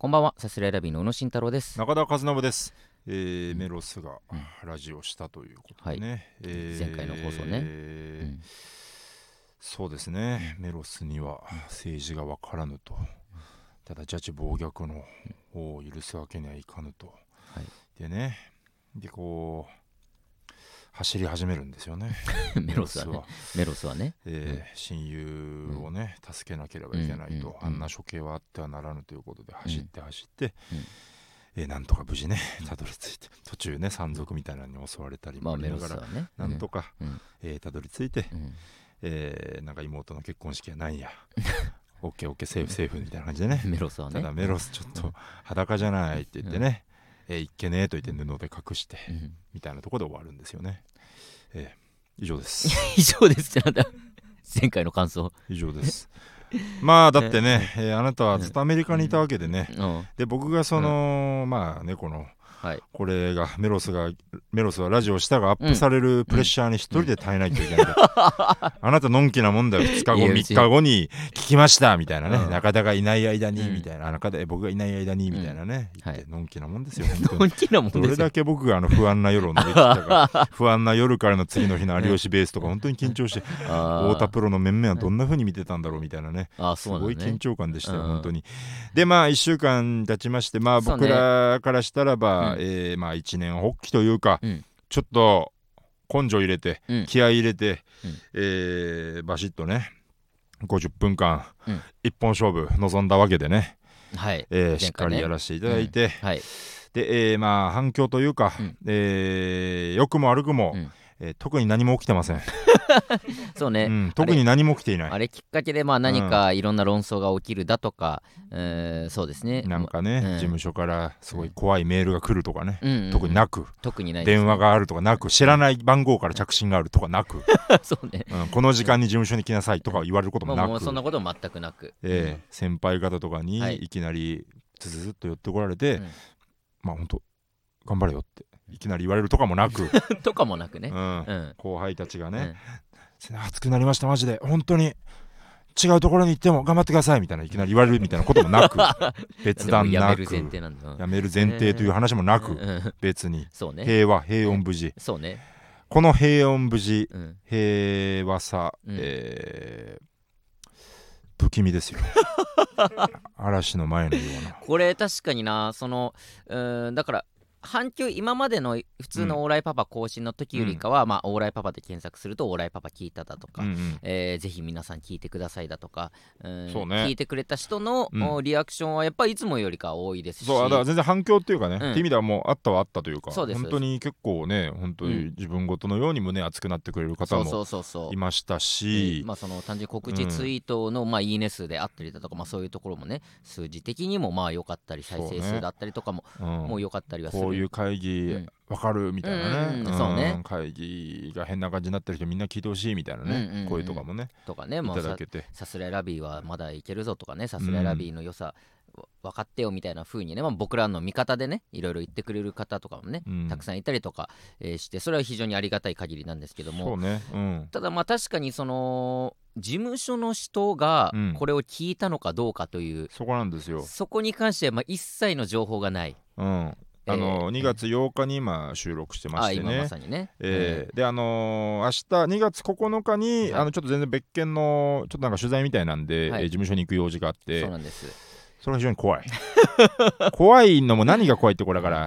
こんばんは、さすらいラビーの宇野慎太郎です。中田和信です、えーうん。メロスがうん。ラジオしたということでね、えー前回の放送ね。えーうん。そうですね。メロスには政治が分からぬと。ただジャッジ暴虐の方を許すわけにはいかぬと。はい、でね。でこう走り始めるんですよね。メロスはね、メロスは。ね、えー親友をね、助けなければいけないと、あんな処刑はあってはならぬということで走って走って、うん。えーなんとか無事ねたどり着いて途中ね山賊みたいなのに襲われたりもありながら、メロスはね、なんとか、うん。えーたどり着いて、うん、えーなんか妹の結婚式はないや。オッケーオッケーセーフセーフみたいな感じでね。メロスはね、ただメロスちょっと裸じゃないって言ってね、えーいっけねえと言って布で隠して、うん。みたいなところで終わるんですよね、えー以上です。以上ですってなんだ、前回の感想。以上です。まあだってね、えーあなたはずっとアメリカにいたわけでね、うん、で僕がその、まあねこのはい、これがメロスがメロスはラジオしたがアップされるプレッシャーに一人で耐えないといけない、あなたのんきなもんだよ。2日後いや3日後に聞きました。みたいなね、うん。中田がいない間にうん。みたいな、中田僕がいない間にみたいなね、はい。言ってのんきなもんですよ本当に。本気なもんどれですよ。だけ僕があの不安な夜を乗り切ったか。不安な夜からの次の日の有吉ベースとか本当に緊張して 太田プロの面々はどんな風に見てたんだろうみたいなね。あー、す。ごい緊張感でしたよ、うん。本当に。で、まあ、1週間経ちまして、まあ、僕らからしたらば、うん。えーまあ、一年発起というか、うん。ちょっと根性入れて、うん。気合い入れて、うん。えーバシッとね、50分間、うん。一本勝負臨んだわけでね、はい、えーね。しっかりやらせていただいて、はい、で、えーまあ、反響というか、うん。えー良くも悪くも、うんえー特に何も起きてません、そうね。うん特に何も起きていない。あれきっかけでまあ何かいろんな論争が起きるだとか、えーそうですね。なんかね、うん。事務所からすごい怖いメールが来るとかね、うん。うんうん特になく、特にないです電話があるとかなく知らない番号から着信があるとかなく、そうね。うんこの時間に事務所に来なさいとか言われることもまあ、なく、もうそんなことも全くなく。ええ先輩方とかにはい。いきなりつつつっと寄ってこられて、うん。まあ本当頑張れよっていきなり言われるとかもなく、う んとかもなくね。う。ん。うん。後輩たちがうんね、熱くなりましたマジで。本当に。違うところに行っても頑張ってくださいみたいないきなり言われるみたいなこともなく。別段やなく。める前提なんだよ。やめる前提という話もなく。別に。そうね。平和平穏無事。そうね。この平穏無事うん。平和さ、うん。えー不気味ですよ。嵐の前のような。これ確かにな、その、うーん、だから、反響今までの普通のオーライパパ更新の時よりかは、まあオーライパパで検索するとオーライパパ聞いただとか、うんうん。えーぜひ皆さん聞いてくださいだとか、うんそうね。聞いてくれた人の、うん。おリアクションはやっぱりいつもよりかは多いですし。そうだから全然反響っていうかね、うん。って意味ではもうあったはあったというかそうです。本当に結構ね本当うん。に自分ごとのように胸熱くなってくれる方もいましたでしまあ、その単純に告知ツイートの、まあ、いいね数であったりだとか、まあ、そういうところもね数字的にもまあ良かったり再生数だったりとかも、うん。もう良かったりはするこういう会議うん。わかるみたいなね、うんうん。そうね。会議が変な感じになってる人みんな聞いてほしいみたいなね、うんうんうん。声とかもね。とかね、いただけて。さすらいラビーはまだいけるぞとかねさすらいラビーの良さ、わ分かってよみたいな風にね、まあ、僕らの味方でねいろいろ言ってくれる方とかもね、うん。たくさんいたりとか、えーしてそれは非常にありがたい限りなんですけども。ね。うん。ただまあ確かにその事務所の人がうん。これを聞いたのかどうかという、そこなんですよ。そこに関してはまあ一切の情報がない。うんあの、えー2月8日に今収録してましてね。さにね。えーであのー明日2月9日に、はい。あのちょっと全然別件のちょっとなんか取材みたいなんで、はい。えー事務所に行く用事があっうんてそうなんです。それが非常に怖い。怖いのも何が怖いってこれだから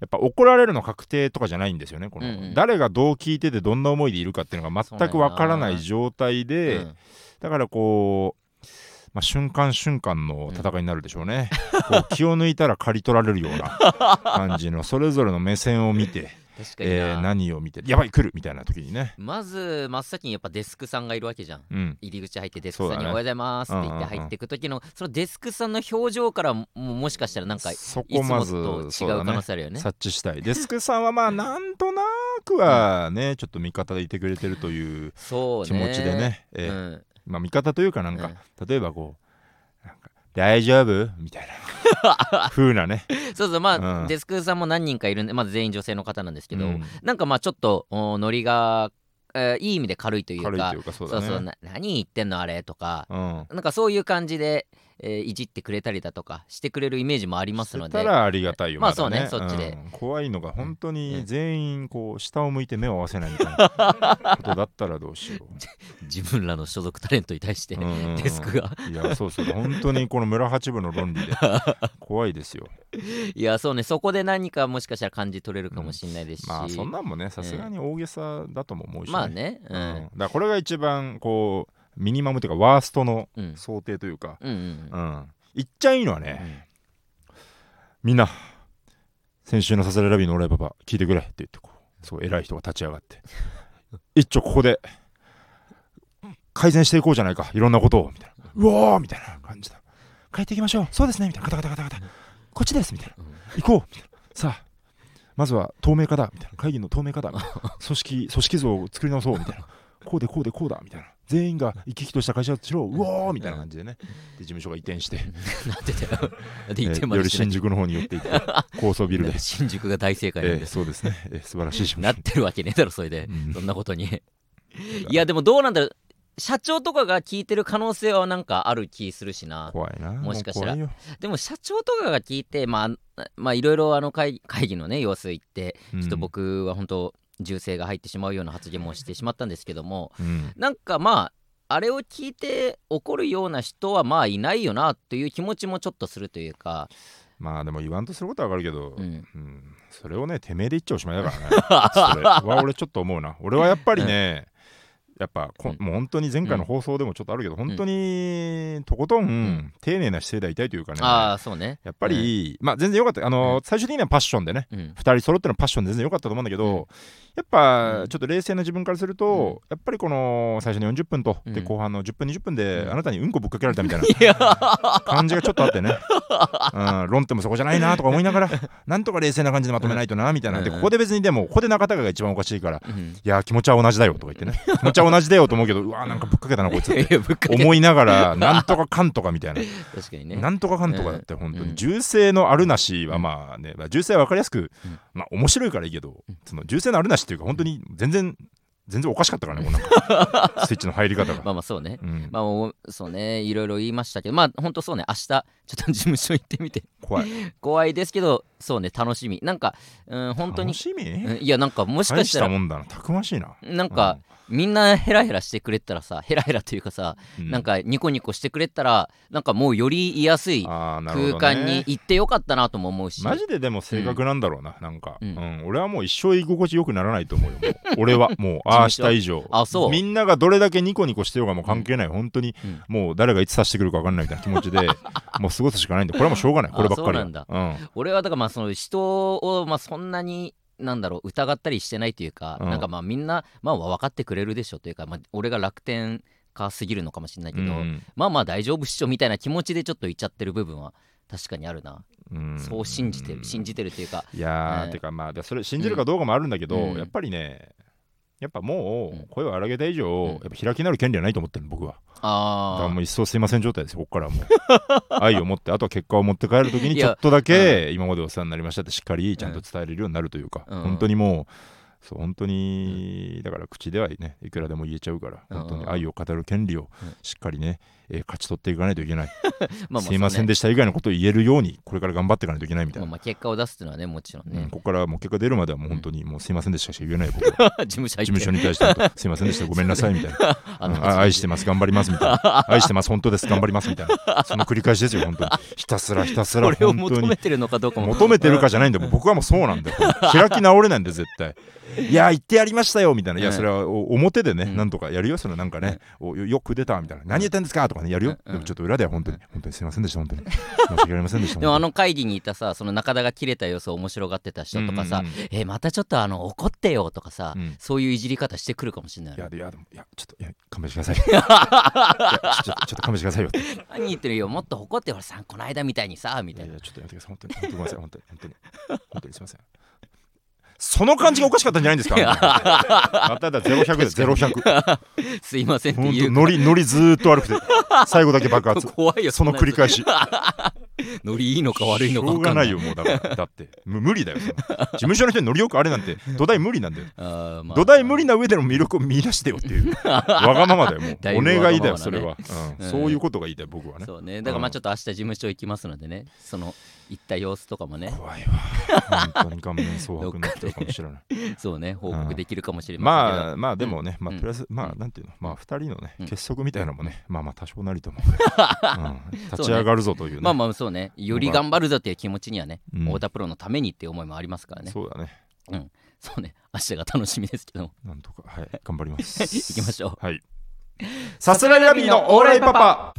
やっぱ怒られるの確定とかじゃないんですよねこの、うんうん。誰がどう聞いててどんな思いでいるかっていうのが全くわからない状態で、うん。だからこう、まあ、瞬間瞬間の戦いになるでしょうね、こう 気を抜いたら刈り取られるような感じのそれぞれの目線を見て、えー何を見てやばい来るみたいな時にね、まず真っ先にやっぱデスクさんがいるわけじゃん。うん、入り口入ってデスクさんに「そうだね。おはようございます」って言ってうんうんうん。入っていく時のそのデスクさんの表情からももしかしたらなんかいつそこまずもと違そう可能性あるよね。察知したい。デスクさんはまあなんとなくはね、ちょっと味方でいてくれてるという気持ちでねえー。うんまあ味方というかなんか、う例えばこうなんか大丈夫？みたいな。風なね。そうそうまあ、うん。デスクさんも何人かいるんで、まあ、全員女性の方なんですけど、うん。なんかまあちょっとおノリが、えーいい意味で軽いというかそうそうな何言ってんのあれ？とかうん。なんかそういう感じで、えーいじってくれたりだとかしてくれるイメージもありますので。たらありがたいよまあそうねそっちで。うん。怖いのが本当うん。に全員こう下を向いて目を合わせないみたいなことだったらどうしよ 自分らの所属タレントに対してう、うんうんうん。デスクが。いやそうそう本当にこの村八部の論理で。怖いですよ。いやそうねそこで何かもしかしたら感じ取れるかもしれないですし、まあそんなんもねさすがに大げさだとも思うし、ね。まあねううん。ん、だこれが一番こうミニマムというかワーストのうん。想定というか、うんうんうん。うん、言っちゃいいのはね、みんな先週のササレラビーのオーライパパ聞いてくれって言ってこうそう偉い人が立ち上がって。一丁ここで改善していこうじゃないかいろんなことをみたいな。うわーみたいな感じだ。変えていきましょう。そうですねみたいな。ガタガタガタガタ。こっちですみたいな。行こうみたいな。さあまずは透明化だみたいな。会議の透明化だ。組織組織像を作り直そうみたいな。こうでこうでこうだみたいな全員が生き生きとした会社をしろう。おーみたいな感じでね。で事務所が移転して。なんでだよ。なんでえ言ってーより新までしない。宿の方に寄っていって 高層ビルで、新宿が大正解なんえーでそうですね、えー素晴らしい事。務所なってるわけねえだろ、それで。うん。そんなことに。いや、でもどうなんだろう。社長とかが聞いてる可能性はなんかある気するしな。怖いな。もしかしたら。もうでも社長とかが聞いて、まあ、まあいろいろあの会会議のね、様子言って、怖いよちょっと、僕は本当、銃声が入ってしまうような発言もしてしまったんですけども、うん。うんなんかまあ、あれを聞いて怒るような人はまあいないよなという気持ちもちょっとするというか、まあでも言わんとすることはわかるけど、うん。うん。それをねてめえで言っちゃおしまいだからね。それは俺ちょっと思うな。俺はやっぱりね、やっぱこうん。もう本当に前回の放送でもちょっとあるけど、本当にとことん、ん。丁寧な姿勢ではいたいというかね。ああ、そうね。やっぱり、まあ全然良かった。あの、うん。最終的にはパッションでねうん。2人揃ってのパッションで全然良かったと思うんだけど、うん。やっぱうん。ちょっと冷静な自分からすると、うん。やっぱりこの最初の40分と、でうん後半の10分20分で、うん。あなたにうんこぶっかけられたみたいな 感じがちょっとあってね、うん、論点もそこじゃないなとか思いながら なんとか冷静な感じでまとめないとなみたいな、でうん。ここで別にでもここで中田が一番おかしいからうん。いや気持ちは同じだよとか言ってね。気持ちは同じだよと思うけどうわなんかぶっかけたなこいつって。思いながらなんとかかんとかみたいな。確かにね。なんとかかんとかだって本当うん。に銃声のあるなしはまあね、まあ、銃声は分かりやすく、うん。まあ面白いからいいけど、うん。その銃声のあるなしっていうか本当に全然全然おかしかったからねもうなんか。スイッチの入り方が、まあまあそうね。うん。まあそうね、いろいろ言いましたけど、まあ本当そうね、明日ちょっと事務所行ってみて、怖い。怖いですけど、そうね、楽しみ。なんか、うん、本当に。楽、しみ、うんいや、なんかもしか大したしたら、もんだな。たくましいな。なんか、みんなヘラヘラしてくれたらさ、ヘラヘラというかさ、うなんかニコニコしてくれたら、なんかもうより居やすい空間に行ってよかったなとも思うし。マジででも性格なんだろうな、なんか、ううん。ん俺はもう一生居心地よくならないと思うよ。俺はもうああした以上。あそう。みんながどれだけニコニコしてようがもう関係ない、本当にうん。もう誰がいつ刺してくるか分かんないみたいな気持ちで もう過ごすしかないんでこれはもうしょうがない。こればっかりは。俺はだからまあその人をまあそんなになんだろう疑ったりしてないというか、うん。なんかまあみんなまあ分かってくれるでしょというか、まあ、俺が楽天家すぎるのかもしれないけど、うんまあまあ大丈夫っしょみたいな気持ちでちょっと言っちゃってる部分は確かにあるな、うん。そう信じてる信じてるというかいやー、ね。てかまあでそれ信じるかどうかもあるんだけど、うん。やっぱりねやっぱもうんう声を荒げた以上、うん。やっぱ開きなる権利はないと思ってる僕は。だからあもう一層すいません状態ですよここからはもう。愛を持ってあとは結果を持って帰るときにちょっとだけ今までお世話になりましたってしっかりちゃんと伝えれるようになるというか、うん。本当にもうそう本当に、だから口ではねいくらでも言えちゃうからうん。本当に愛を語る権利をうん。しっかりね、えー勝ち取っていかないといけない、あまあすいませんででした。以外のことを言えるようにこれから頑張っていかないといけないみたいな、まあまあ結果を出すっていうのはねもちろんうんね、ここからもう結果出るまではもう本当にもうすいませんでした。しか言えない僕は事務所に対してすいませんでした。ごめんなさいみたいな。あの愛してます。頑張りますみたいな。愛してます。本当です。頑張りますみたいな。その繰り返しですよ本当に。ひたすらひたすらこれを本当に求めてるのかどうかも求めてるかじゃないんだよ僕はもうそうなんだよ。開き直れないんだよ絶対いや言ってやりましたよみたいな。いやうんそれはお表でね、うん。なんとかやるよそのなんかね、よく出たみたいな。何言ってんですかとかねやるよ、うんでもちょっと裏では本当に本当にすいませんでした本当に。申し訳ありませんでした でもあのの会議にいたさその中田が切れた様子を面白がってた人とかさ、うんうんうん。えまたちょっとあの怒ってよとかさ、うん。そういういじり方してくるかもしれないいやでいやでもいやちょっといや勘弁してください ちょっと勘弁してくださいよ。何言ってるよもっと怒ってほらさこの間みたいにさみたいな。いやいやちょっとやめてください。本当に本当にごめんなさい。本当に本当に本当にすいませんその感じがおかしかったんじゃないんですか？まただゼロ百でゼロ百。すいませんって本いう。当ノリノリずーっと悪くて最後だけ爆発。怖いよその繰り返し。しノリいいのか悪いのかしょう分かんない。がないよもうだからだって。む無理だよ事務所の人にノリよくあれなんて土台無理なんだよ。まあ。土台無理な上での魅力を見出してよっていう。わがままだよもう。お願いだよそれは、そういうことが言いたい僕はね。そうね。だからまあうん。ちょっと明日事務所行きますのでね。その行った様子とかもね。怖いわ。本当に顔面蒼白になっちゃうかもしれない。そうね報告できるかもしれませんけど。まあまあでもね、まあうんプラス、まあうん。なんていうのまあ二人のね、うん。結束みたいなのもね。まあまあ多少なりと思う、うん、立ち上がるぞというね。まあまあそうね。より頑張るぞっていう気持ちにはねうん。太田プロのためにっていう思いもありますからね。そうだね。そうね。明日が楽しみですけども。なんとかはい頑張ります。行きましょう。はい。さすらいラビーのオーライパパ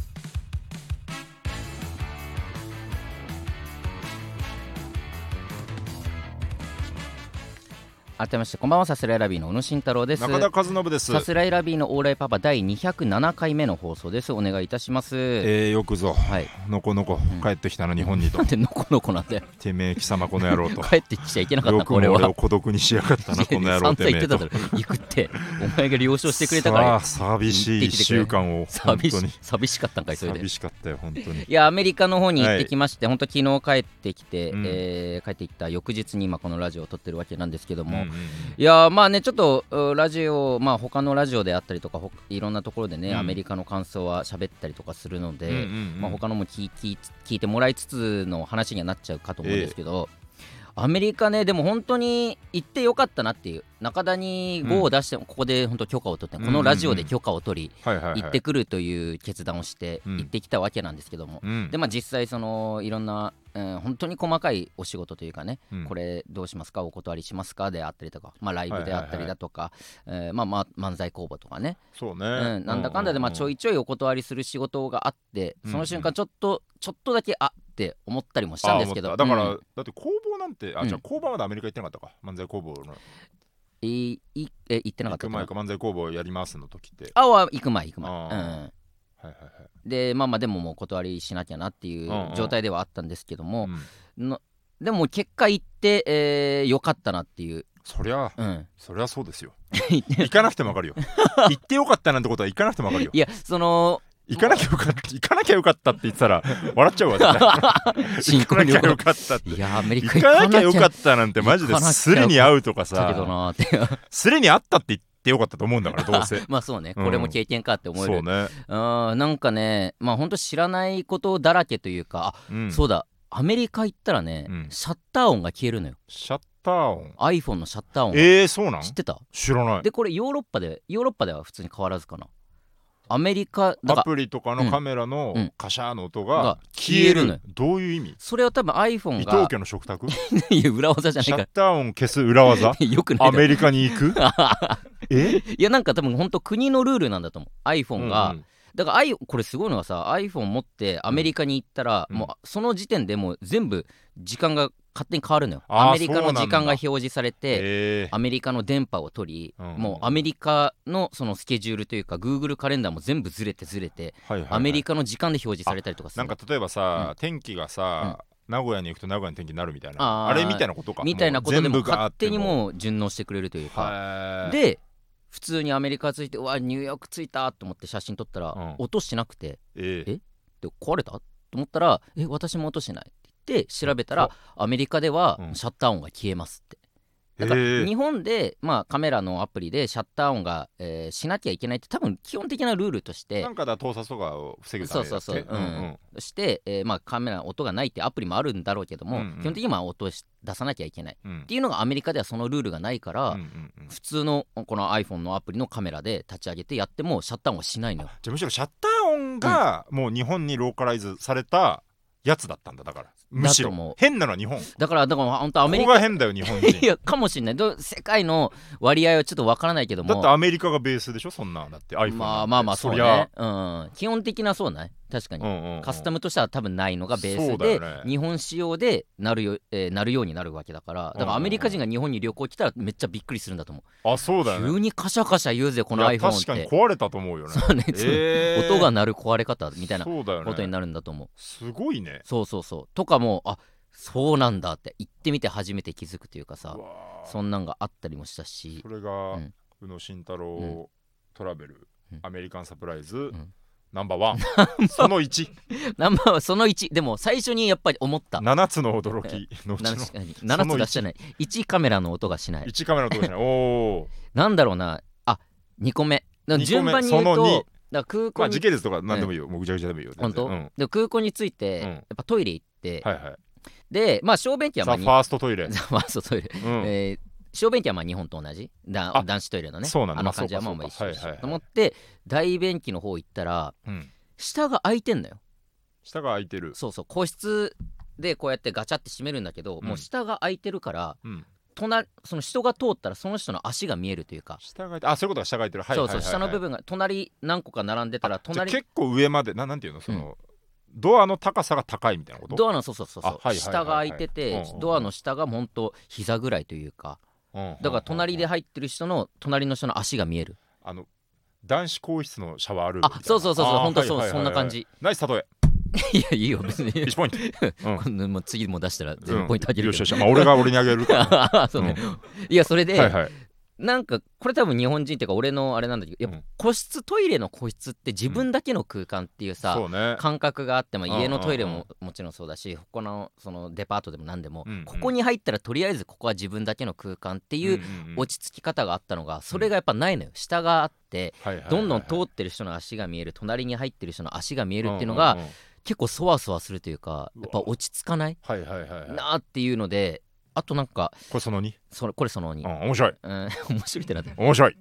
改めましてこんばんはさすらいラビーの小野慎太郎です。中田和信です。さすらいラビーのオーライパパ第207回目の放送です。お願いいたします、えー、よくぞ。はい。のこのこん。帰ってきたな日本にと。なんでのこのこなんだよ。てめえ貴様この野郎と。帰ってきちゃいけなかったこれはくも俺を孤独にしやがったなこの野郎てめえと。言ってただろ。行くって。お前が了承してくれたから。さあ寂しい1週間を本寂し当に。寂しかったんかいそれで。寂しかったよ本当に。いやアメリカの方に行ってきまして、本当昨日帰ってきて、うん。えー帰ってきた翌日に今このラジオを撮ってるわけなんですけども、うんいやーまあねちょっとうラジオまあ他のラジオであったりとかほいろんなところでね、うん。アメリカの感想は喋ったりとかするので、うんうんうん。まあ、他のも聞い聞い聞いてもらいつつの話にはなっちゃうかと思うんですけど、アメリカねでも本当に行ってよかったなっていう中田に GO を出して、ここで本当許可を取って、このラジオで許可を取り、はいはいはい。行ってくるという決断をしてうん。行ってきたわけなんですけども、うん。でまあ実際そのいろんな、うん本当に細かいお仕事というかね、うん。これどうしますかお断りしますかであったりとか、まあ、ライブであったりだとか、えーまあ、まあ漫才公募とかね、そうね、うん、なんだかんだでまあちょいいちょいお断りする仕事があってその瞬間ちょっとちょっとだけあって思ったりもしたんですけどだから、うん。だって工房なんてあ、うん。じゃあ工房までアメリカ行ってなかったか漫才工房の。いいえ行ってなか行くったかな。前か漫才工房やりますの時って。あは行く前行く前、うん、はいはいはい。でまあまあでももう断りしなきゃなっていう状態ではあったんですけども、うん。のでも結果行って、えー、よかったなっていう、そりゃうん、そりゃそうですよ。行かなくてもわかるよ。行ってよかったなんてことは行かなくてもわかるよ。いやその行かなきゃよかった行かなきゃよかったって言ってたら笑っちゃうわ 行かなきゃよかったって。いやアメリカ行かなきゃ。よかっったなんてマジで行かなきゃスリに会うとかさなーって。スリに会ったって言ってよかったと思うんだからどうせ。まあそうね。うん。これも経験かって思える、そうんなんかねまあほんと知らないことだらけというか、あうん、そうだ。アメリカ行ったらね、うん。シャッター音が消えるのよ。シャッター音？iPhone のシャッター音が。えー、そうなん？知ってた？知らない。でこれヨーロッパでヨーロッパでは普通に変わらずかなアメリカアプリとかのカメラのうん。カシャーの音がが消えるのよ。どういう意味？それは多分 iPhone 伊藤が家の食卓？いや裏技じゃないか。シャッター音消す裏技？ら よくない。だろアメリカに行く？え？いやなんか多分本当国のルールなんだと思う。iPhone が、うんうん。だから I これすごいのがさ iPhone 持ってアメリカに行ったら、うん。もうその時点でもう全部時間が勝手に変わるのよ。アメリカの時間が表示されてえー。アメリカの電波を取り、うんもうアメリカのそのスケジュールというか Google カレンダーも全部ずれてずれて、はいはいはい。アメリカの時間で表示されたりとかするの。なんか例えばさ、天気がさ、名古屋に行くと名古屋の天気になるみたいなあれみたいなことか。みたいなことでも勝手にもう順応してくれるというか、はいで普通にアメリカ着いてうわニューヨーク着いたと思って写真撮ったら、うん。音しなくてえーえ？で壊れた？と思ったらえ私も音しないって言って調べたらアメリカではうん。シャッター音が消えますって。だから日本で、まあ、カメラのアプリでシャッター音が、えーしなきゃいけないって多分基本的なルールとしてなんかだ盗撮とかを防ぐたそうめだってそして、えーまあ、カメラ音がないってアプリもあるんだろうけども、うんうん。基本的にまあ音をし出さなきゃいけない。っうん。ていうのがアメリカではそのルールがないから、うんうんうん。普通のこの iPhone のアプリのカメラで立ち上げてやってもシャッター音はしないのよ。じゃあむしろシャッター音がもう日本にローカライズされたやつだったんだだからむしろ。変なのは日本。だからだから本当アメリカが変だよ日本人 いやかもしれない。ど世界の割合はちょっとわからないけどもだってアメリカがベースでしょそんなだって iPhone まあまあまあそうりゃ。ね、うん、基本的なそうない？確かに、うんうんうん。カスタムとしては多分ないのがベースで、ね。日本仕様でなるよ、えーなるようになるわけだからだからアメリカ人が日本に旅行来たらめっちゃびっくりするんだと思う、あそうだよね。急にカシャカシャ言うぜこのいや iPhone 確かにって壊れたと思うよね。そうね、えー。音が鳴る壊れ方みたいなことになるんだと思う。すごいね。そうそうそう。とかもあそうなんだって行ってみて初めて気づくというかさそんなんがあったりもしたし。それが、うん。宇野慎太郎トラベル、うん。アメリカンサプライズ、んナンバーワンその1ナンバーはその1でも最初にやっぱり思った。7つの驚きのうちの。確かに7つ出してない。1カメラの音がしない。1カメラのとこじゃない。おおなんだろうな。あ2個目。だ順番に言うそのと二。だから空まあ時系列とか何でもいいよ、もうぐちゃぐちゃでもいいよ。本当、うん。で空港に着いて、うん。やっぱトイレ行って、はいはい。でまあ小便器はまあファーストトイレ、ザファーストトイレ、うん。えー小便器はまあ日本と同じ？だあ男子トイレのね。そうなんだ。あの感じはまあまあまあ一緒いはいはい。と思って大便器の方行ったらうん。下が開いてんだよ。下が開いてる。そうそう。個室でこうやってガチャって閉めるんだけど、うん。もう下が開いてるからうん。隣その人が通ったらその人の足が見えるというか、下が開いてあそういうことが下が開いてる。はいそうはいはいはい。そう下の部分が隣何個か並んでたら隣結構上までななんていうの？その、ドアの高さが高いみたいなこと？ドアのそうそうそうそう、あはいはいはいはい。下が開いてて、うんうんうん。ドアの下がほんと膝ぐらいというか。うんだから隣でうんうんうん入ってる人の隣の人の足が見える。あの男子更衣室のシャワールームみたいな。あそうそうそうそうあーほんとそう、はいはいはいそんな感じ。ナイス例え いやいいよ別に。1ポイント、うん。もう次も出したら全部ポイントあげるよしよし、けど、まあ、俺が俺にあげるから、そうね、いやそれで、はいはいなんかこれ多分日本人っていうか俺のあれなんだけどやっぱうん。個室トイレの個室って自分だけの空間っていうさ、そうね。感覚があって、まあ、うんうんうん。家のトイレももちろんそうだし他のそのデパートでも何でも、うんうん。ここに入ったらとりあえずここは自分だけの空間っていううんうんうん。落ち着き方があったのがそれがやっぱないのよ。下があってどんどん通ってる人の足が見える隣に入ってる人の足が見えるっていうのがんんん結構そわそわするというかやっぱ落ち着かないはいはいはいはい。なーっていうのであとなんかこれその2、それこれその2、うん、面白い。うん、面白いってなって面白い。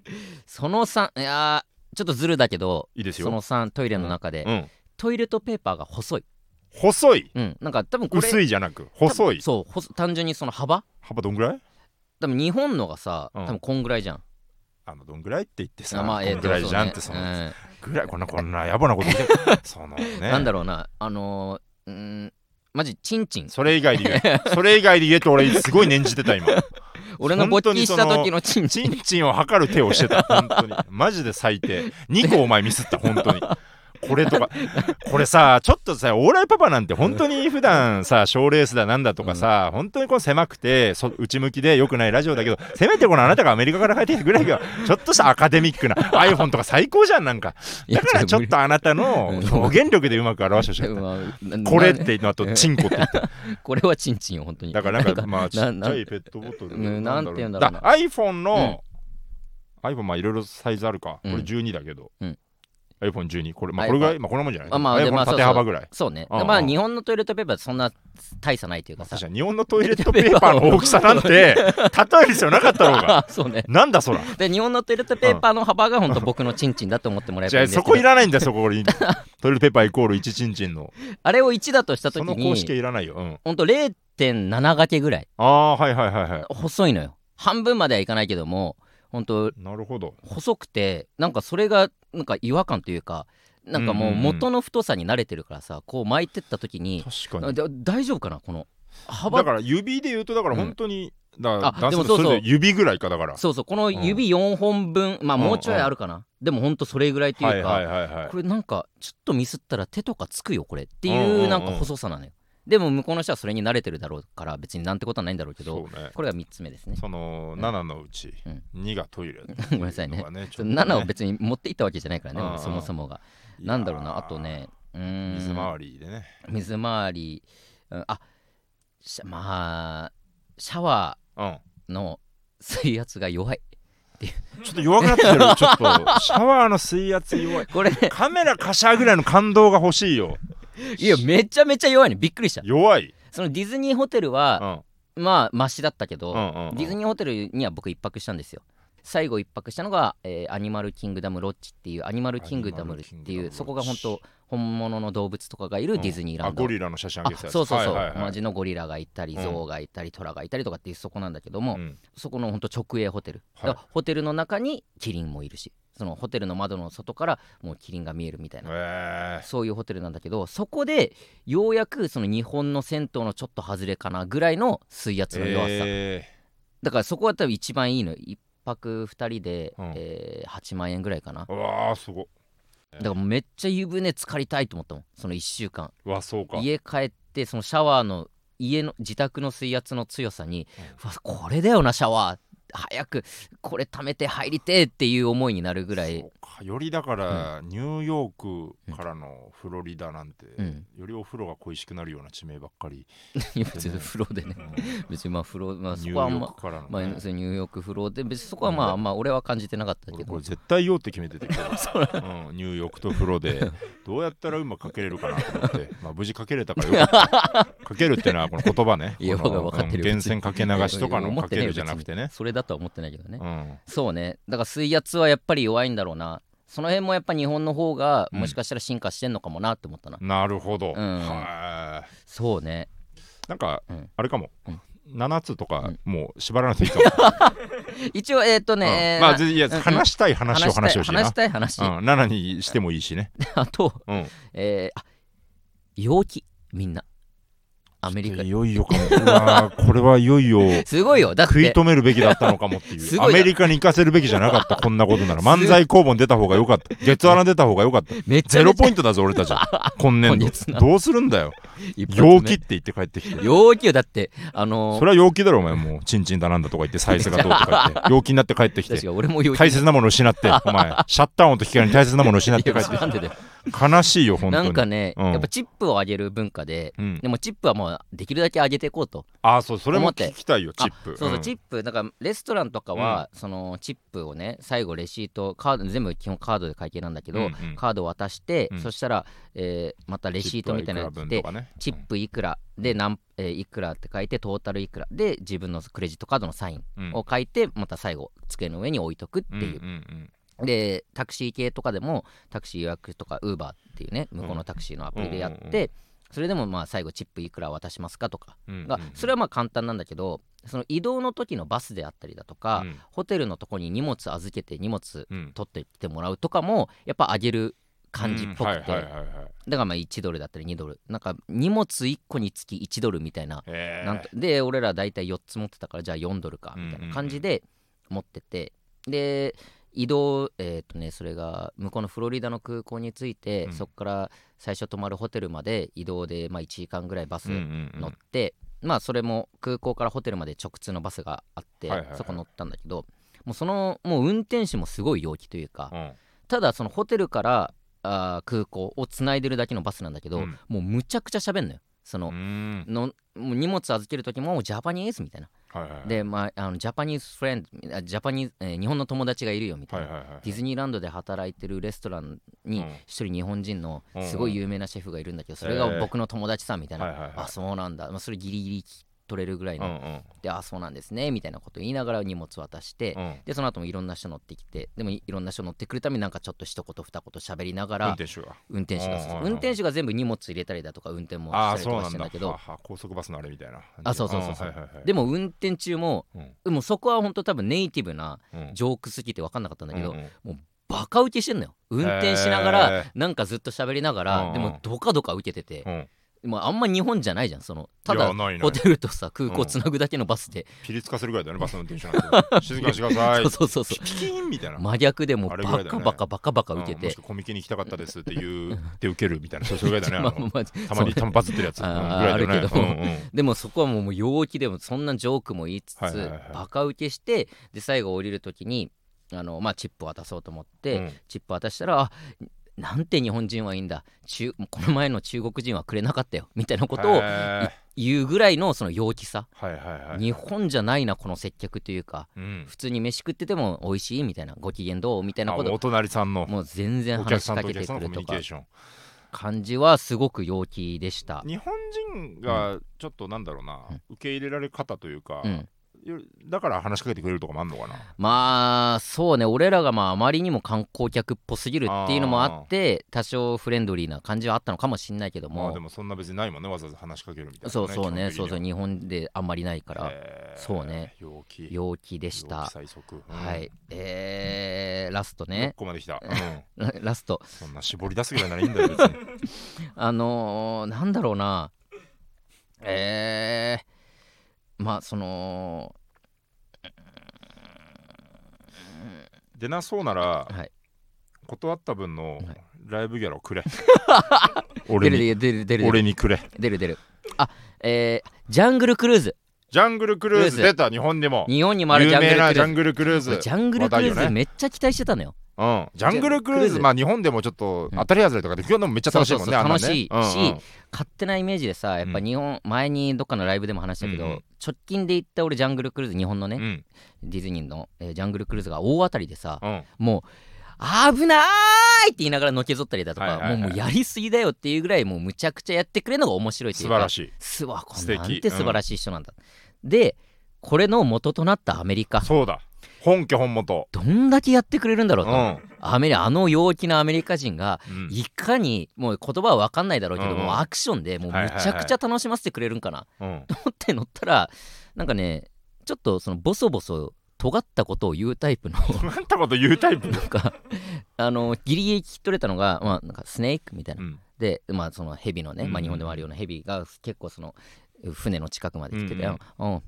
その3いやーちょっとずるだけどいいですよ。その3トイレの中で、うん、トイレットペーパーが細い。細い？うんなんか多分これ薄いじゃなく細い？そう細単純にその幅？幅どんぐらい？多分日本のがさうん。多分こんぐらいじゃん、あのどんぐらいって言ってさ、あまあえーとこんぐらいじゃんってその、ねぐらいこんなこんな野暮なこと言って。そのね。うんなんだろうなあのー、うーんマジチンチン。それ以外で言え。それ以外で言えと俺すごい念じてた今。俺の勃起した時のチンチン。チンチンを測る手をしてた。本当に。マジで最低。2個お前ミスった本当にこれとか。これさちょっとさオーライパパなんて本当に普段さ賞ーレースだなんだとかさ、本当にこう狭くてそ内向きでよくないラジオだけどせめてこのあなたがアメリカから帰ってきたぐらいがちょっとしたアカデミックな iPhone とか最高じゃんなんか。だからちょっとあなたのうん。表現力でうまく表してほしかっうわなたこれっなていうのとチンコって言った。これはチンチンよ本当に。だからなんかまあちっちゃないペットボトル。うんなんて言うんだだろうな。iPhone の、iPhone まあいろいろサイズあるか。これうん。12だけど、うん iPhone12 これまあこれぐらいまあこんなもんじゃないあまあでまあ縦幅ぐらい。そうね。まあ日本のトイレットペーパーそんな大差ないというかさ。確かに日本のトイレットペーパーの大きさなんて例える必要なかったろうが。あそうね。なんだそら。で日本のトイレットペーパーの幅が本当僕のチンチンだと思ってもらえじゃあそばいいんですけど。こいらないんだよそこ。にトイレットペーパーイコール1チンチンの。あれを1だとした時その公式にいらないよ、うん、本当0.7掛けぐらい。ああはいはいはいはい。細いのよ。半分まではいかないけども本当なるほど。細くてなんかそれがなんか違和感というかなんかもううんうんうん。元の太さに慣れてるからさこう巻いてった時に確かに。あで大丈夫かなこの幅？だから指で言うとだから本当に、だからあでもそうそう。指ぐらいかだから。そうそうこの指4本分、まあもうちょいあるかな、でもほんとそれぐらいっていうか、はいはいはいはい。これなんかちょっとミスったら手とかつくよこれ。ってうんうんいううんなん。か細さなのよ、でも向こうの人はそれに慣れてるだろうから別になんてことはないんだろうけどそうね。これが3つ目ですね。そのうん。7のうちうん。2がトイレ ごめんなさいね。ちょっと7を別に持っていったわけじゃないからねそもそもが。なんだろうな。あとねうーん水回りでね。水回り、うん。あしまあシャワうん。ーの水圧が弱い。ちょっと弱くなってる ちょっと。シャワーの水圧弱い。これね。カメラカシャぐらいの感動が欲しいよいやめちゃめちゃ弱いねびっくりした。弱い。そのディズニーホテルうは、ん。まあマシだったけど、うんうんうん。ディズニーホテルには僕一泊したんですよ。最後一泊したのが、えーアニマルキングダムロッジっていうアニマルキングダムっていうそこが本当本物の動物とかがいるディズニーランド、あゴリラの写真あげてたそうそうそう、はいはいはい。マジのゴリラがいたりうん。ゾウがいたりトラがいたりとかっていうそこなんだけども、うん。そこの本当直営ホテル、はい。ホテルの中にキリンもいるしそのホテルの窓の外からもうキリンが見えるみたいな。えそういうホテルなんだけどそこでようやくその日本の銭湯のちょっと外れかなぐらいの水圧の弱さ、えだからそこは多分一番いいの。1泊2人で、うん。えー8万円ぐらいかな。わーすごだからめっちゃ湯船浸かりたいと思ったもん。その1週間。うわそうか。家帰ってそのシャワーの家の自宅の水圧の強さに、うわこれだよなシャワーっ早くこれ貯めて入りてえっていう思いになるぐらい。よりだから、ニューヨークからのフロリダなんて、うん。よりお風呂が恋しくなるような地名ばっかり、別に風呂でね。うん。別にまあ風呂まあそニュこはあんまーヨークからの、まあ、ニューヨーク風呂で別にそこはまあ、うん。まあ俺は感じてなかったけど。俺これ絶対言おうって決めてて。うん、ニューヨークと風呂で。どうやったらうまくかけれるかなと思って、まあ、無事かけれたからよかかけるっていうのはこの言葉ね。源泉かけ流しとかのかけるじゃなくてね。それだとは思ってないけどね、うん。そうね。だから水圧はやっぱり弱いんだろうな。その辺もやっぱ日本の方がうん。もしかしたら進化してんのかもなって思ったな、なるほど、うん。はいそうね。なんか、うん。あれかも、うん。7つとか、うん。もう縛らなくていいかも、一応えっ、とね、うん。まあぜいや、うんうん。話したい話を話してほしいな。話したい話、うん、7にしてもいいしね、あと、うん、えー、あ陽気。みんなアメリカ。いよいよかも。これはいよいよすごいよ。だって食い止めるべきだったのかもっていう。アメリカに行かせるべきじゃなかったこんなことなら。漫才工房に出た方がよかった。月穴出た方がよかった。めゼロポインントだぞ俺たち。今年度。どうするんだよ。陽気って言って帰ってきて。陽気よ。だってあのそれは陽気だろお前。もうチンチンだなんだとか言ってサイズがどうとか言って陽気になって帰ってきて。俺も大切なものを失ってお前。シャッター音と引き換えに大切なものを失って帰ってきて。悲しいよ本当に。なんかね、うん。やっぱチップをあげる文化でうん。でもチップはもうできるだけ上げていこうとああそうそれも思って。聞きたいよチップ。そうそう、ん。チップだからレストランとかは、そのチップをね最後レシートカード全部基本カードで会計なんだけど、カードを渡して、うん。そしたら、えーまたレシートみたいなのが来てチップはいくら分とかね。チップいくらで何、えーいくらって書いてトータルいくら。で自分のクレジットカードのサインうん。を書いてまた最後机の上に置いとくっていう、でタクシー系とかでもタクシー予約とかウーバーっていうね向こうのタクシーのアプリでやって、それでもまあ最後チップいくら渡しますかとか。がそれはまあ簡単なんだけどその移動の時のバスであったりだとか、うん。ホテルのとこに荷物預けて荷物うん。取ってきてもらうとかもやっぱ上げる感じっぽくて、だからまあ1ドルだったり2ドル。なんか荷物1個につき1ドルみたいな。なんとで俺ら大体4つ持ってたからじゃあ4ドルかみたいな感じで持ってて。で移動えっ、とねそれが向こうのフロリダの空港に着いて、うん。そこから最初泊まるホテルまで移動でまあ1時間ぐらいバスうんうんうん。乗って、まあそれも空港からホテルまで直通のバスがあって、はいはいはい。そこ乗ったんだけどもうそのもう運転手もすごい陽気というか、うん。ただそのホテルからあー空港をつないでるだけのバスなんだけど、うん。もうむちゃくちゃ喋んのよ。そのう、ん。の荷物預ける時もジャパニーズみたいな、はいはいはい。で、まあ、あのジャパニーズフレンドあジャパニーズ、えー日本の友達がいるよみたいな、はいはいはいディズニーランドで働いてるレストランにうん。一人日本人のうんすごい有名なシェフがいるんだけどそれが僕の友達さんみたいな、はいはいはい。あそうなんだ、まあ、それギリギリ取れるぐらいの、うんうん。であそうなんですねみたいなこと言いながら荷物渡して、うん。でその後もいろんな人乗ってきてでもいろんな人乗ってくるためになんかちょっと一言二言喋りなが運ら転手が。運転手が運転手が全部荷物入れたりだとか運転もああしたりとかそうなんだ。してんだけど高速バスのあれみたいなあそうそうそうそう。んはいはいはい。でも運転中もうん。でもそこは本当多分ネイティブなうん。ジョークすぎて分かんなかったんだけど、うんうん。バカ受けしてんのよ。運転しながへらー。なんかずっと喋りながうんうん。らでもドカドカ受けててうんまああんま日本じゃないじゃんそのただホテルとさ空港つなぐだけのバスで、ピリつかせるぐらいだよねバスの運転手なんて。静かにしてください。そうそうそうそう。ピキーンみたいな。真逆でもうバカバカバカバカ受けて。うん。コミケに行きたかったですって言うって受けるみたいな。そうそれぐらいだね。まあまあまあたまにそう。単発ってるやつ。ね。あるけど。うんうん。でもそこはもう陽気でもそんなジョークも言いつつ、はいはいはいバカ受けしてで最後降りる時にあの、まあ、チップ渡そうと思って、うん。チップ渡したらあなんて日本人はいいんだ。中この前の中国人はくれなかったよ。みたいなことを言うぐらいのその陽気さ、はいはいはい。日本じゃないなこの接客というか。うん。普通に飯食ってても美味しいみたいなご機嫌どうみたいなあこと。お隣さんの。もう全然話しかけてくるとか感じはすごく陽気でした。日本人がちょっとなんだろうな、うん。受け入れられ方というか、うん。よだから話しかけてくれるとかもあんのかな？まあそうね。俺らがまああまりにも観光客っぽすぎるっていうのもあって多少フレンドリーな感じはあったのかもしんないけども。まあでもそんな別にないもんね。わざわざ話しかけるみたいな、ね、そうそうね。そうそう日本であんまりないから。そうね。陽気。陽気でした。陽気最速、うん。はい。えー、ラスト6ね個まで来た、うん、ラ ラスト。そんな絞り出すぐらいならいいんだよ別に。あのー、なんだろうな。えー、まあその出なそうならはい。断った分のはい。ライブギャラをくれ。出俺に。る出る出る出る。俺にくれ。出る出る。あえー、ジャングルクルーズジャングルクルーズ。出た日本でも。日本にもあるジャングル有名なクルーズ。ジャングルクルーズ。ジャングルクルーズめっちゃ期待してたのよ。うん、ジャングルクルーズズまあ日本でもちょっと当たり外れとかで今日でもめっちゃ楽しいもんねそうそうそう楽しいうんうん。し勝手なイメージでさやっぱ日本、前にどっかのライブでも話したけど、うんうん。直近で行った俺ジャングルクルーズ日本のね、うん。ディズニーの、えージャングルクルーズが大当たりでさ、うん。もう危ない！って言いながらのけぞったりだとか、はいはいはい。もうやりすぎだよっていうぐらいもうむちゃくちゃやってくれるのが面白いっていうか素晴らしい。すわこなんて素晴らしい人なんだ、でこれの元となったアメリカ。そうだ。本家本元。どんだけやってくれるんだろうと、うん。アメリあの陽気なアメリカ人がうん。いかにもう言葉は分かんないだろうけど、うんうん。もうアクションでもうむちゃくちゃ楽しませてくれるんかな、うん。と思って乗ったらなんかねちょっとそのボソボソ尖ったことを言うタイプのなんたこと言うタイプ？なんかあのギリギリ聞き取れたのが、まあ、なんかスネークみたいな、うん。でまあそのヘビのね、まあ、日本でもあるようなヘビが結構その船の近くまで来てて、うんうん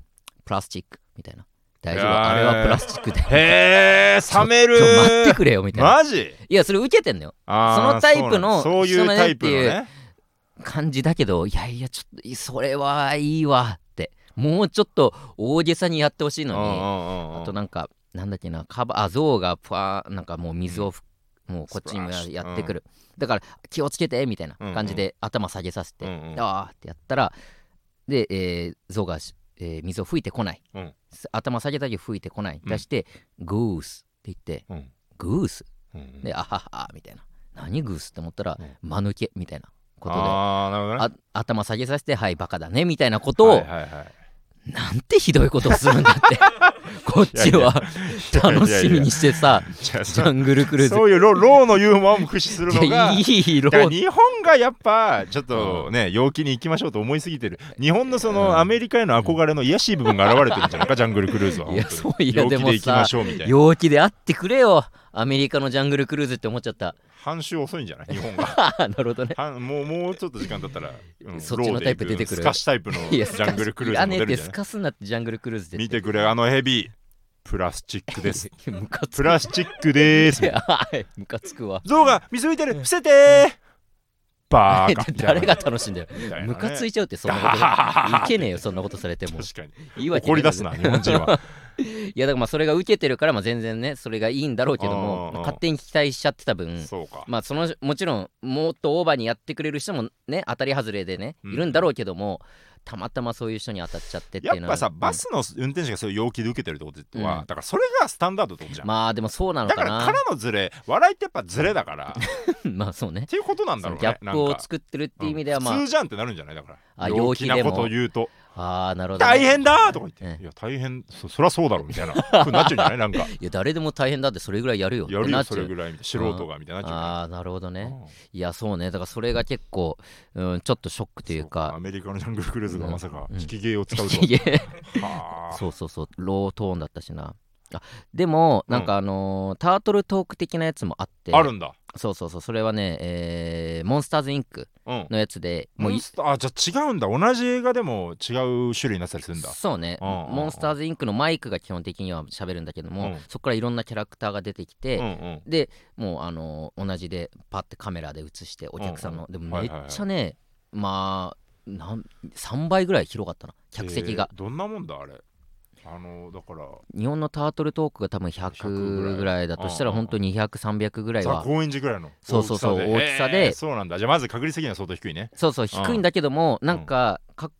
プラスチックみたいな。大丈夫？あれはプラスチックで。へえ冷める。ちょ待ってくれよみたいな。マジ？いやそれ受けてんのよ。そのタイプのそういうタイプの人ね感じだけどいやいやちょっとそれはいいわもうちょっと大げさにやってほしいのに、ああとなんかなんだっけなカバあ象がプワーなんかもう水をふ、もうこっちにもやってくる、だから気をつけてみたいな感じで頭下げさせて、うんうん。あーってやったらで、えー象がし、えー水を吹いてこない、うん。頭下げたけど吹いてこない。うん。出して、グースって言ってうん。グース。うんであははみたいな。何グースって思ったら、うん。間抜けみたいなことで。ね。あ頭下げさせてはいバカだねみたいなことを、はいはいはいなんてひどいことをするんだって。こっちは楽しみにしてさジャングルクルーズ。そういうロローのユーモアも駆使するのが。いやいい色。だから日本がやっぱちょっとね陽気に行きましょうと思いすぎてる。日本のそのうん。アメリカへの憧れの癒やしい部分が現れてるんじゃないかジャングルクルーズは。いやそういやでもさで行きましょうみたいな。陽気であってくれよ。アメリカのジャングルクルーズって思っちゃった半周遅いんじゃない？日本が。なるほどね。はもうもうちょっと時間経ったら、うん そっちのタイプ出てくる。スカシタイプの ジャングルクルーズも出るんじゃない？スなってジャングルクルーズで見てくれあのヘビプラスチックです。ムカつプラスチックでーすムカつくわ。象が水浮いてる。伏せてー。バーカ誰が楽しんだよ。ね。ムカついちゃうってそんなこといけねえよそんなことされても。確かに。怒り出すな日本人はいやだからまあそれが受けてるからまあ全然ねそれがいいんだろうけどもうん勝手に期待しちゃってた分そうか。まあそのもちろんもっとオーバーにやってくれる人もね当たり外れでねうんいるんだろうけどもたまたまそういう人に当たっちゃってっていうのはやっぱさうん。バスの運転手がそういう陽気で受けてるってことは、うん。だからそれがスタンダードってことじゃん、まあでもそうなのだかからなからのズレ笑いってやっぱズレだから。っ まあそうね。ていうことなんだろうねギャップを作ってるっていう意味ではまあ。うん。普通じゃんってなるんじゃない？だからあ陽気なことを言うとああなるほどね。大変だーとか言って、ええいや大変そそりゃそうだろみたいな。ふうになっちゃうんじゃないなんか。いや誰でも大変だってそれぐらいやるよ。やるよそう。れぐらい素人がみたいになああなるほどね。うん。いやそうね。だからそれが結構、うん、ちょっとショックというか。アメリカのジャングルクルーズがまさかうん。引き芸を使うと いや。はあ。そうそうそう。ロートーンだったしな。あでもなんかあのータートルトーク的なやつもあって。あるんだそうそうそう。それはね、えーモンスターズインクうん。のやつでもういモンスターあじゃあ違うんだ。同じ映画でも違う種類になったりするんだ。そうね、うんうんうん。モンスターズインクのマイクが基本的には喋るんだけども、うん。そこからいろんなキャラクターが出てきて、うんうん。でもうあのー同じでパッてカメラで映してお客さんの、でもめっちゃね、まあなん3倍ぐらい広かったな。客席が、えー。どんなもんだあれあのだから日本のタートルトークが多分100 100ぐらい。だとしたら本当に200300ぐらいは。ザ高円寺ぐらいの。そうそうそう大きさで。えーそうなんだ。じゃあまず確率的には相当低いね。そうそう低いんだけどもん。なんかか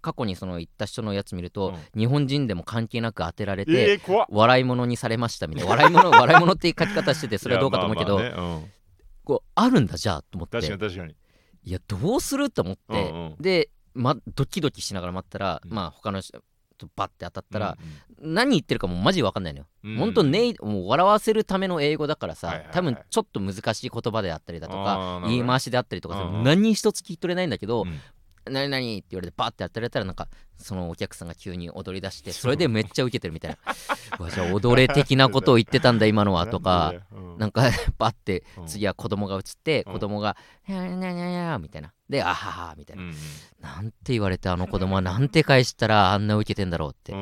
過去にその行った人のやつ見ると、うん。日本人でも関係なく当てられて、えー、笑い物にされましたみたいな。笑い物 笑い物って書き方しててそれはどうかと思うけど、あこうあるんだじゃあと思って。うん、確かに確かに。いやどうする？と思って、うんうん。で、ま、ドキドキしながら待ったら、うん。まあ他の人とバッて当たったら、うん何言ってるかもうマジ分かんないのよ。うん。本当ねもう笑わせるための英語だからさ、はいはいはい。多分ちょっと難しい言葉であったりだとか言い回しであったりとかうんうん。何一つ聞き取れないんだけどうん「何々?」って言われてバーってやってられたらなんかそのお客さんが急に踊り出してそれでめっちゃウケてるみたいな。う わじゃあ踊れ的なことを言ってたんだ今のは とか。なんか バッてうん。次は子供が映ってうん。子供が「にゃにゃにゃにゃ」みたいな。で「あはは」みたいな。うんなんて言われてあの子供はなんて返したらあんなウケてんだろうって。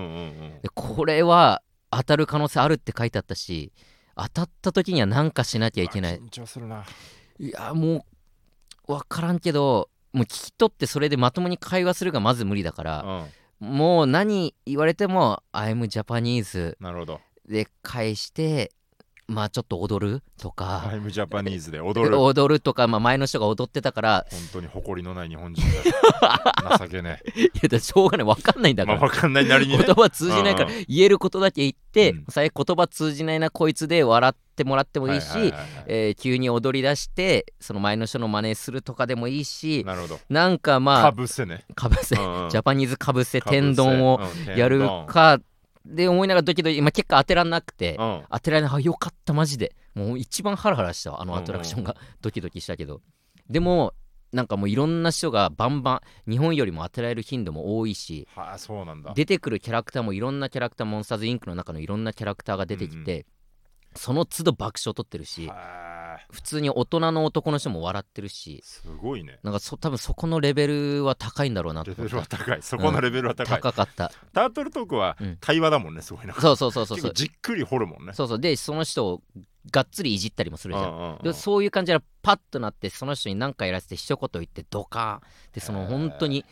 でこれは当たる可能性あるって書いてあったし当たった時には何かしなきゃいけない。緊張するな。いやもう分からんけどもう聞き取ってそれでまともに会話するがまず無理だからうん。もう何言われても「I'm Japanese なるほど」で返してまあちょっと踊るとか。タイムジャパニーズで踊る。踊るとか、まあ、前の人が踊ってたから。本当に誇りのない日本人だ情けね いやしょうがない。分かんないんだから、まあ分かんないなりにね。言葉通じないから。言えることだけ言って、うん。最悪言葉通じないなこいつで笑ってもらってもいいし、はいはいはいはい。えー急に踊り出してその前の人の真似するとかでもいいしなるほど。なんかまかあぶせね。かぶせ、うんうん。ジャパニーズかぶせ天丼をうんやるかで思いながらドキドキ今結果当てらんなくて、うん。当てられないあよかったマジで。もう一番ハラハラしたわあのアトラクションが、ドキドキしたけど。でもなんかもういろんな人がバンバン日本よりも当てられる頻度も多いしはあそうなんだ。出てくるキャラクターもいろんなキャラクターモンスターズインクの中のいろんなキャラクターが出てきて、その都度爆笑取ってるしはあ普通に大人の男の人も笑ってるしすごいね。なんかそ多分そこのレベルは高いんだろうなとレベルは高い。そこのレベルは高い、高かった。タートルトークはうん。対話だもんねすごいなそうそうそうそう。結そう構じっくり掘るもんね。そうそう。でその人をがっつりいじったりもするじゃん。うんうんうん。でそういう感じでパッとなってその人に何かやらせて一言言ってドカーン。でその本当に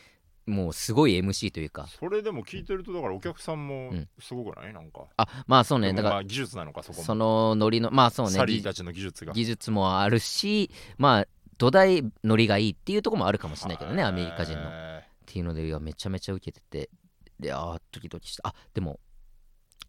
もうすごい MC というか。それでも聞いてるとだからお客さんもうん。すごくない？なんか。あまあそうね。だからまあ技術なのかそこも。そのノリのまあそうね。技サリーたちの技術が。技術もあるしまあ土台ノリがいいっていうところもあるかもしれないけどねはい。アメリカ人の。っていうのでいやめちゃめちゃ受けてて。であードキドキした。あでも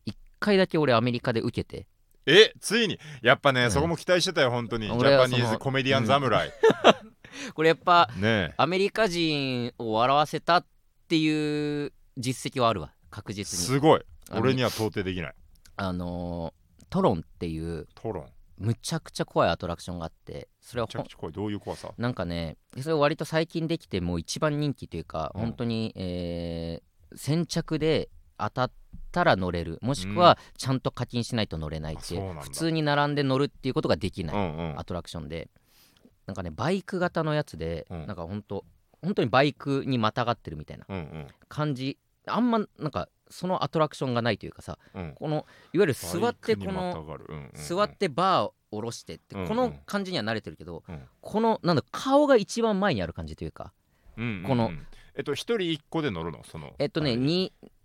一回だけ俺アメリカで受けて。えついに。やっぱね、うん。そこも期待してたよ本当に。ジャパニーズコメディアン侍、これやっぱねアメリカ人を笑わせたっていう実績はあるわ確え実に。すごい。俺には到底できない。あのートロンっていうトロン。むちゃくちゃ怖いアトラクションがあってそれはどういう怖さ？なんかねそれ割と最近できてもう一番人気というか、うん。本当に、えー先着で当たったら乗れる。もしくはちゃんと課金しないと乗れないっていう,、んだ。普通に並んで乗るっていうことができない、うんうん。アトラクションでなんかねバイク型のやつで、うん。なんか本当本当にバイクにまたがってるみたいなうんうん。感じ。あんまなんかそのアトラクションがないというかさうん。このいわゆる座ってこのうんうんうん。座ってバーを下ろしてってうんうんこの感じには慣れてるけどうん。このなんだ顔が一番前にある感じというかうんうんうん。このえっと一人一個で乗るの？そのえっとね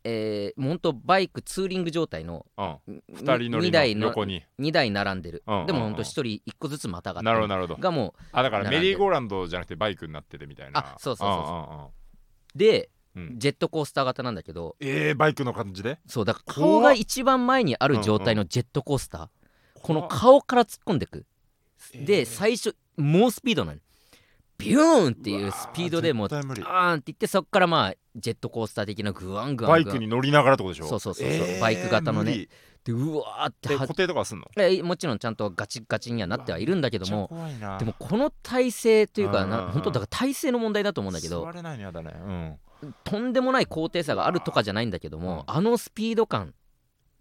えー、もうほんとバイクツーリング状態のうん。二二人乗りの横に。2台並んでる。うんうんうん。でもほんと1人1個ずつまたがってなるほどなるほど。がもうあだからメリーゴーランドじゃなくてバイクになっててみたいな。あそうそうそうそう。そでうんうん。ジェットコースター型なんだけど。えーバイクの感じで？そうだから顔が一番前にある状態のジェットコースター、この怖っ。顔から突っ込んでく。でえー。最初猛スピードなのビューンっていうスピードでもううわーンっていってそっからまあジェットコースター的なグワングワンバイクに乗りながらってことでしょ？そうそうそうそうえー。バイク型のね。でうわーって固定とかはすんの？えもちろんちゃんとガチガチにはなってはいるんだけどもでもこの体勢というかな本当だから体勢の問題だと思うんだけどねうん。とんでもない高低差があるとかじゃないんだけども、うん。あのスピード感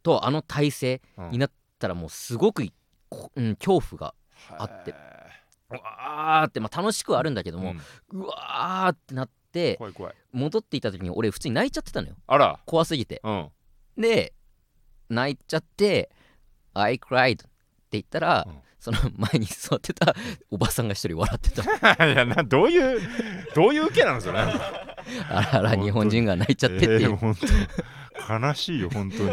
とあの体勢うんになったらもうすごくうん、恐怖があってうわーって、まあ、楽しくはあるんだけども、うわーってなって怖い怖い。戻っていた時に俺普通に泣いちゃってたのよ。あら。怖すぎて。うん。で泣いちゃって「I cried」って言ったら、うん。その前に座ってたおばさんが一人笑ってた。いやなどういうどういう受けなのそれあらあら日本人が泣いちゃってっていう、えー本当悲しいよ本当に。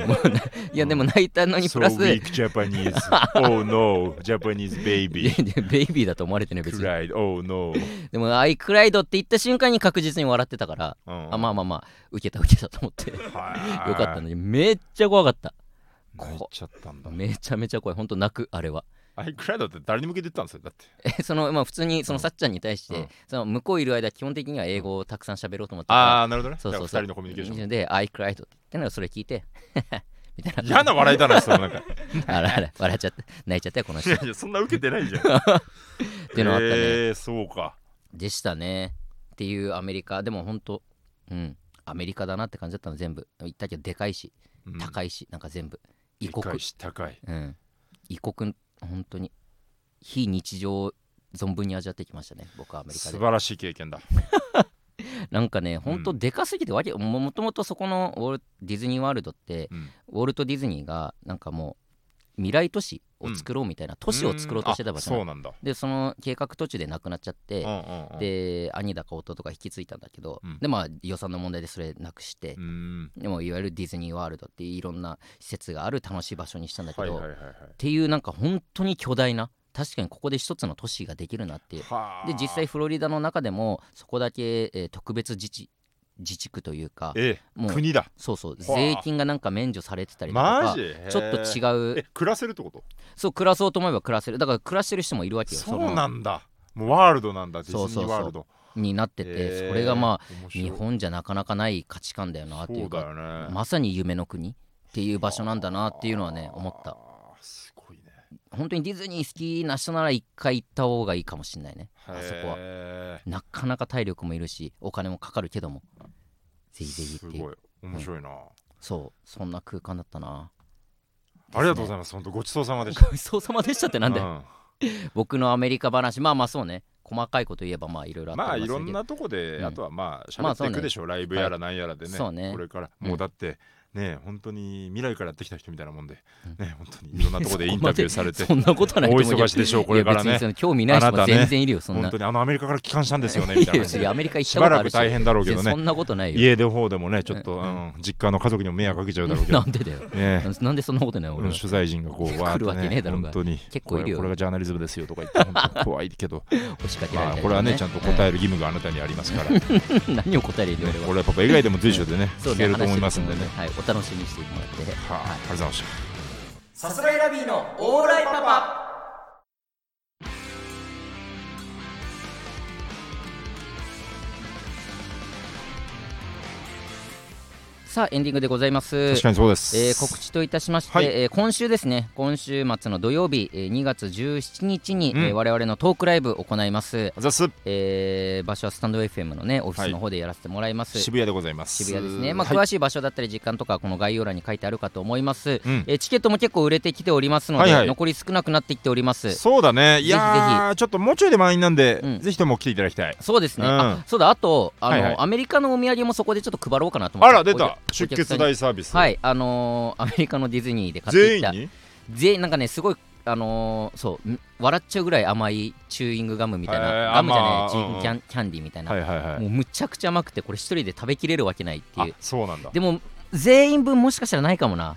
いやでも泣いたのに So プラス、weak Japanese. Oh no Japanese い baby ベイビーだと思われてね別に。Cried. Oh no. でも「I cried」って言った瞬間に確実に笑ってたから、うん。あまあまあまあ受けた受けたと思って。よはいかったのにめっちゃ怖かった。泣いちゃったんだ。めちゃめちゃ怖い。ほんと泣くあれはアイクライドって誰に向けて言ったんですよだって。えそのまあ普通にそのうん。さっちゃんに対して、うん。その向こういる間基本的には英語をたくさん喋ろうと思ってたあかあなるほどね。らそうそうそう。だから二人のコミュニケーション。で「I cried」って言ってのがそれ聞いて。みたいな。嫌な笑いだなそのなんか。あらあら笑っちゃって泣いちゃったよこの人。っいやいやそんな受けてないじゃん。ていうのあったね、えーそうか。でしたね。っていうアメリカ。でも本当うん。アメリカだなって感じだったの全部。言ったけどでかいしうん。高いし、なんか全部。異でか国いし高い。うん。異国本当に非日常を存分に味わってきましたね僕はアメリカで。素晴らしい経験だ。なんかね本当でかすぎてわけももともとそこのウォルディズニーワールドってうん。ウォルト・ディズニーがなんかもう未来都市を作ろうみたいな、都市を作ろうとしてた場所そうなんだ。でその計画途中でなくなっちゃって、で兄だか弟が引き継いだんだけど、うん。でまあ予算の問題でそれなくしてう、ん。でもいわゆるディズニーワールドっていろんな施設がある楽しい場所にしたんだけど、っていうなんか本当に巨大な確かにここで一つの都市ができるなっていう。はあ。で実際フロリダの中でもそこだけ、えー特別自治自治区というかえもう国だ。そうそうはあ。税金がなんか免除されてたりとかちょっと違う。え暮らせるってこと？そう暮らそうと思えば暮らせる。だから暮らしてる人もいるわけよそうなんだ。もうワールドなんだディズニそう。そうーワールド。のになってて、それがまあ日本じゃなかなかない価値観だよなっていうかよね。まさに夢の国っていう場所なんだなっていうのはね思った本当にディズニー好きな人なら一回行った方がいいかもしれないね。あそこは。へなかなか体力もいるしお金もかかるけども。ぜひぜひっていう。ーすごい。面白いな。そう。そんな空間だったな。ありがとうございます。本当ごちそうさまでした。ごちそうさまでしたってなんだよ、僕のアメリカ話。まあまあそうね。細かいこと言えばまあいろいろあったまあいろんなとこで、うん。あとはまあ喋っていくでしょう、ライブやらなんやらでね、そうね。これからうん。もうだってね本当に未来からやってきた人みたいなもんで、うん。ね本当にいろんなとこで インタビューされてそんなことはないと大思う。忙しでしょうこれからね。興味ない人も全然いるよそんな。本当にあのアメリカから帰還したんですよねみたいな アメリカ行っしたばことあるし。らく大変だろうけどね。そんなことないよ。家の方でもねちょっと、ううんん実家の家族にも迷惑かけちゃうだろうけど。なんでだよ。ね。なんでそんなことない俺は。取材陣がこうわーっとね本当に。結構いるよ。これがジャーナリズムですよとか言って怖いけど。まあこれはねちゃんと答える義務があなたにありますから、何を答えるよ俺は。これはパパ以外でも随所でねそう聞けると思いますんでね。はいお楽しみにしてもらって。はあ、ありがとうございました。さすらいラビーのオーライパパさあエンディングでございます。確かにそうです、えー告知といたしまして、はい。えー今週ですね今週末の土曜日、えー2月17日に、うん。えー我々のトークライブを行います、あざっす。えー場所はスタンド FM のねオフィスの方でやらせてもらいます、渋谷でございます。渋谷ですね、まあはい。詳しい場所だったり時間とかこの概要欄に書いてあるかと思います、うん。えーチケットも結構売れてきておりますので、はいはい。残り少なくなっていっております。そうだね。いやーちょっともうちょいで満員なんで、うん。ぜひとも来ていただきたい。そうですね、うん。あそうだ。あとあの、はいはい。アメリカのお土産もそこでちょっと配ろうかなと思ってあら出た。お出血大サービス。はいあのーアメリカのディズニーで買ってきた。全員に？全員なんかねすごいあのーそうん笑っちゃうぐらい甘いチューイングガムみたいな、へーガムじゃまあない、チうんうん。キャンキャンディーみたいな、はいはいはい。もうむちゃくちゃ甘くてこれ一人で食べきれるわけないってあいう。そうなんだ。でも全員分もしかしたらないかもな。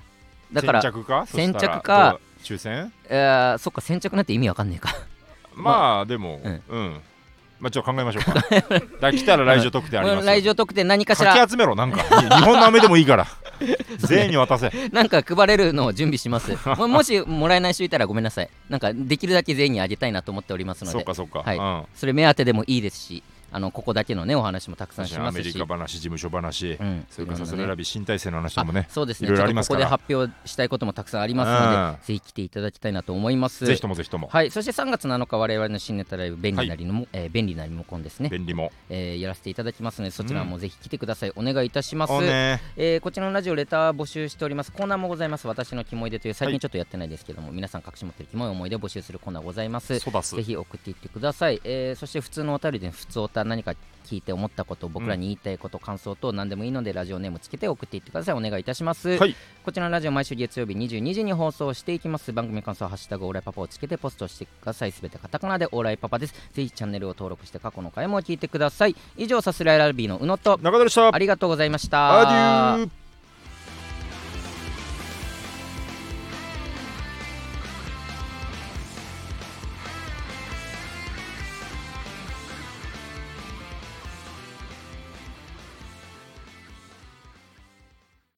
だから先着か？先着か抽選？えーそっか先着なんて意味わかんねえか。まあでもうん。うんまあちょっと考えましょうか。だ来たら来場特典ありますよ。来場特典何かしからき集めろなんか。に日本の飴でもいいから。全員に渡せ。なんか配れるのを準備します。ももしもらえない人いたらごめんなさい。なんかできるだけ全員にあげたいなと思っておりますので。そうかそうか。はい。うん。それ目当てでもいいですしあのここだけのねお話もたくさんしますし。メリカ話事務所話。うん。それからさそいろんなね。れ選び新体制の話もねあそうですね。いろいろあちょっとここで発表したいこともたくさんありますので、うん。ぜひ来ていただきたいなと思います。ぜひともぜひとも。はい。そして3月7日我々の新ネタライブ便利なりのも、えー便利なリモコンですね、便利も。えーやらせていただきますのでそちらもぜひ来てください、お願いいたします。えーこちらのラジオレター募集しております。コーナーもございます。私のキモいでという最はい。近ちょっとやってないですけども、皆さん隠し持ってるキモい思い出を募集するコーナーございます。ぜひ送っていってください、えーそして普通のお便りで普通おた何か聞いて思ったこと僕らに言いたいこと、感想等何でもいいのでラジオネームつけて送っていってください。お願いいたします、はい。こちらのラジオ毎週月曜日22時に放送していきます。番組感想ハッシュタグオーライパパをつけてポストしてください。すべてカタカナでオーライパパです。ぜひチャンネルを登録して過去の回も聞いてください。以上さすらいラビーの宇野と中田でした。ありがとうございました。アデュー